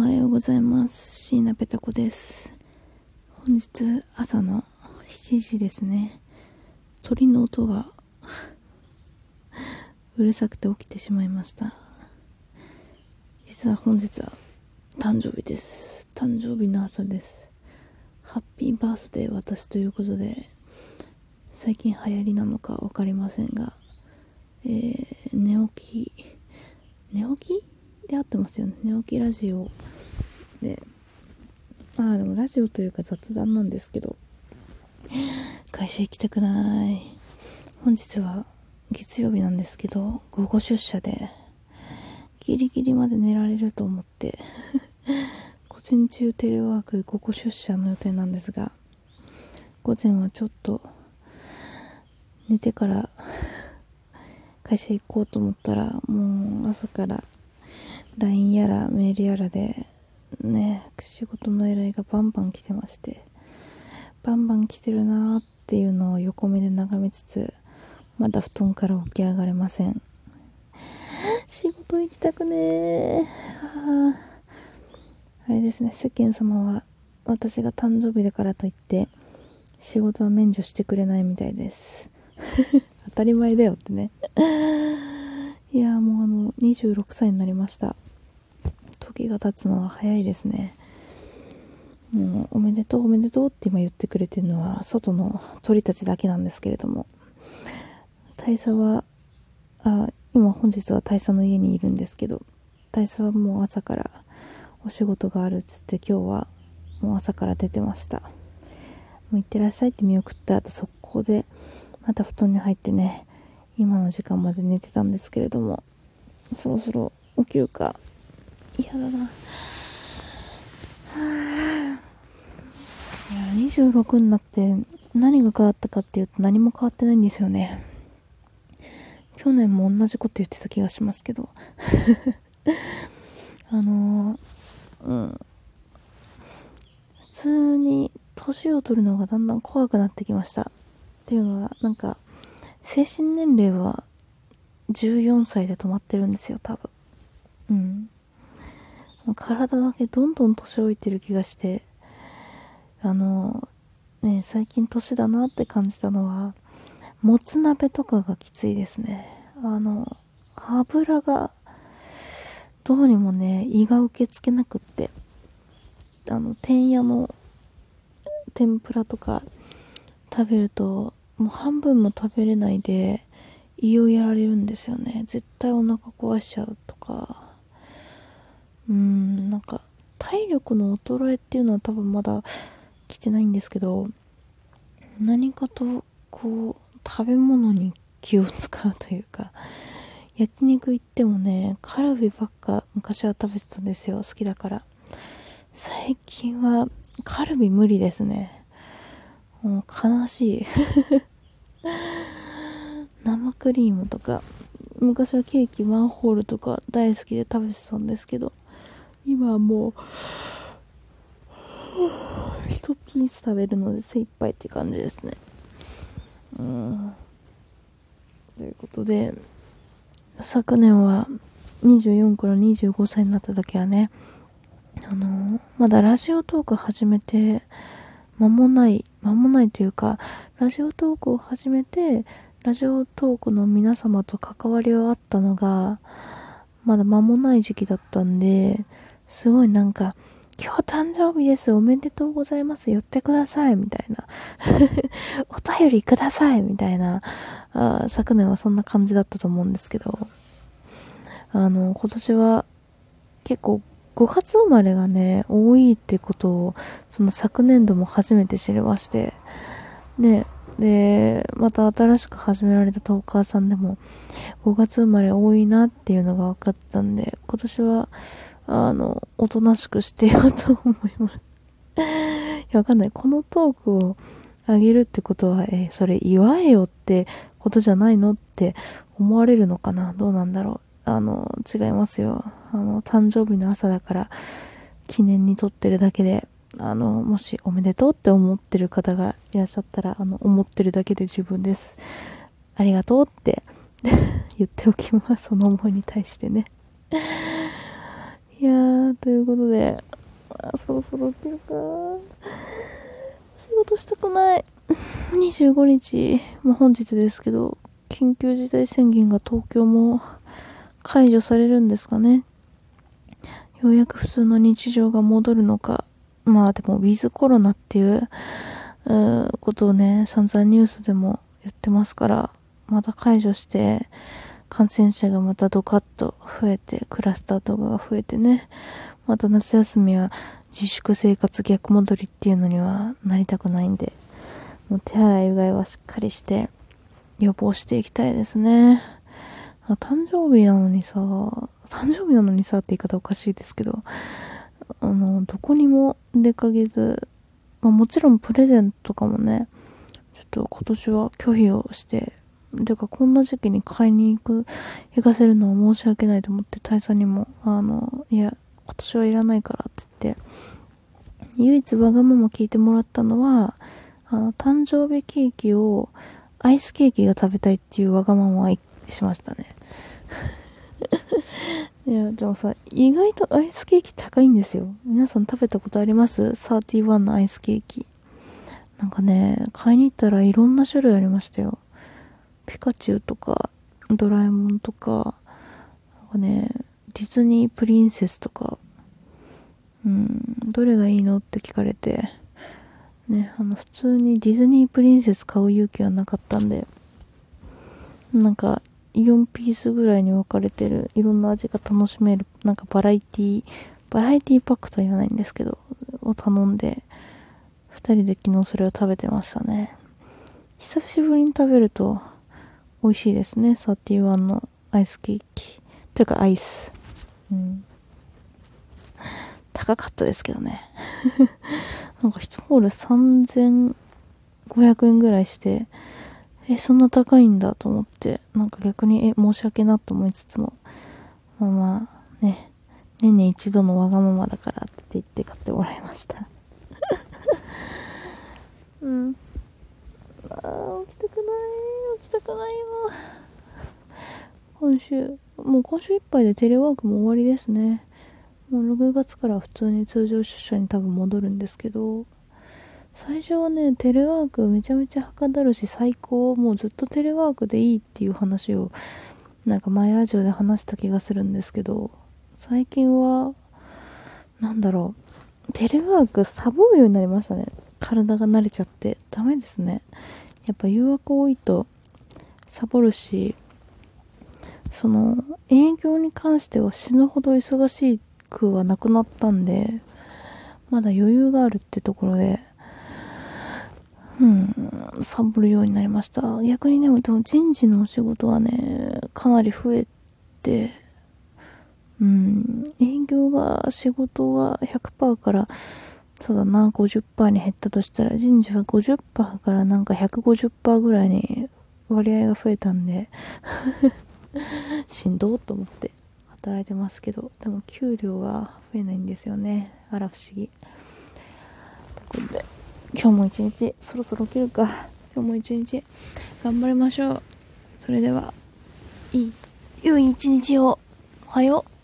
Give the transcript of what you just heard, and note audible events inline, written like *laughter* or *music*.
おはようございます。椎名ペタ子です。本日朝の7時ですね。鳥の音がうるさくて起きてしまいました。実は本日は誕生日です。誕生日の朝です。ハッピーバースデー私ということで、最近流行りなのかわかりませんが、えー、寝起き、寝起き？で合ってますよね。寝起きラジオで、ああ、でもラジオというか雑談なんですけど、会社行きたくない。本日は月曜日なんですけど、午後出社で、ギリギリまで寝られると思って、*laughs* 午前中テレワーク午後出社の予定なんですが、午前はちょっと寝てから会社行こうと思ったらもう朝から LINE やらメールやらでね仕事の依頼がバンバン来てましてバンバン来てるなーっていうのを横目で眺めつつまだ布団から起き上がれません。仕事行きたくねー。あれですね世間様は私が誕生日だからといって仕事は免除してくれないみたいです。*laughs* 当たり前だよってね。いやもうあの26歳になりました。時が経つのは早いですね。もうおめでとうおめでとうって今言ってくれてるのは外の鳥たちだけなんですけれども。大佐はあ今本日は大佐の家にいるんですけど大佐はもう朝からお仕事があるっつって今日はもう朝から出てました。もう行ってらっしゃいって見送った後速攻でまた布団に入ってね今の時間まで寝てたんですけれどもそろそろ起きるか。嫌だな。*sighs* いや26になって何が変わったかっていうと何も変わってないんですよね。去年も同じこと言ってた気がしますけど。*laughs* あのー、うん。普通に年を取るのがだんだん怖くなってきました。っていうのはなんか精神年齢は14歳で止まってるんですよ多分。うん。体だけどんどん年老いてる気がしてあのね最近年だなって感じたのはもつ鍋とかがきついですね。あの油がどうにもね胃が受け付けなくってあの天屋の天ぷらとか食べるともう半分も食べれないで胃をやられるんですよね。絶対お腹壊しちゃうとか。体力の衰えっていうのは多分まだ来てないんですけど何かとこう食べ物に気を使うというか焼肉行ってもねカルビばっか昔は食べてたんですよ好きだから。最近はカルビ無理ですね。もう悲しい。*laughs* 生クリームとか昔はケーキマンホールとか大好きで食べてたんですけど今はもう一ピース食べるので精一杯って感じですね。うん。ということで昨年は24から25歳になった時はねあのまだラジオトーク始めて間もない間もないというかラジオトークを始めてラジオトークの皆様と関わりがあったのがまだ間もない時期だったんですごいなんか今日誕生日ですおめでとうございます言ってくださいみたいな。*laughs* お便りくださいみたいな。あ昨年はそんな感じだったと思うんですけど。あの今年は結構5月生まれがね多いってことをその昨年度も初めて知りまして。ねでまた新しく始められたトーカーさんでも5月生まれ多いなっていうのが分かったんで今年はあのおとなしくしてようと思います。いやわかんない。このトークをあげるってことはえそれ祝えよってことじゃないのって思われるのかな？どうなんだろう？あの違いますよ。あの誕生日の朝だから記念に撮ってるだけであのもしおめでとうって思ってる方がいらっしゃったらあの思ってるだけで十分です。ありがとうって *laughs* 言っておきます。その思いに対してね。いやーということで、あそろそろ起きるか。仕事したくない。25日、まあ、本日ですけど、緊急事態宣言が東京も解除されるんですかね。ようやく普通の日常が戻るのか。まあでも、ウィズコロナっていう、うことをね、散々ニュースでも言ってますから、また解除して、感染者がまたドカッと増えて、クラスターとかが増えてね、また夏休みは自粛生活逆戻りっていうのにはなりたくないんで、もう手洗いうがいはしっかりして予防していきたいですね。誕生日なのにさ、誕生日なのにさって言い方おかしいですけど、あの、どこにも出かけず、まあ、もちろんプレゼントとかもね、ちょっと今年は拒否をして、てかこんな時期に買いに行く、行かせるのは申し訳ないと思って、大佐にも、あの、いや、今年はいらないからって言って、唯一わがまま聞いてもらったのは、あの、誕生日ケーキを、アイスケーキが食べたいっていうわがままはしましたね。*laughs* いや、でもさ、意外とアイスケーキ高いんですよ。皆さん食べたことあります ?31 のアイスケーキ。なんかね、買いに行ったらいろんな種類ありましたよ。ピカチュウとか、ドラえもんとか、なんかね、ディズニープリンセスとか、うん、どれがいいのって聞かれて、ね、あの、普通にディズニープリンセス買う勇気はなかったんで、なんか、4ピースぐらいに分かれてる、いろんな味が楽しめる、なんかバラエティ、バラエティパックとは言わないんですけど、を頼んで、2人で昨日それを食べてましたね。久しぶりに食べると、美味しいですね、31のアイスケーキ。というか、アイス。うん。高かったですけどね。*laughs* なんか1ホール3500円ぐらいして、え、そんな高いんだと思って、なんか逆に、え、申し訳なと思いつつも、まあまあ、ね、年に一度のわがままだからって言って買ってもらいました *laughs* うん。たくない、よ。今週、もう今週いっぱいでテレワークも終わりですね。もう6月から普通に通常出社に多分戻るんですけど、最初はね、テレワークめちゃめちゃはかどるし最高、もうずっとテレワークでいいっていう話を、なんか前ラジオで話した気がするんですけど、最近は、なんだろう、テレワークサボるようになりましたね。体が慣れちゃって。ダメですね。やっぱ誘惑多いと、サボるし、その、営業に関しては死ぬほど忙しくはなくなったんで、まだ余裕があるってところで、うん、サボるようになりました。逆にね、でも人事のお仕事はね、かなり増えて、うん、営業が、仕事が100%から、そうだな、50%に減ったとしたら、人事は50%からなんか150%ぐらいに割合が増えたんで。*laughs* しんどーと思って働いてますけど、でも給料が増えないんですよね。あら不思議。ということで、今日も一日そろそろ起きるか。今日も一日頑張りましょう。それではいい良い一日を。おはよう。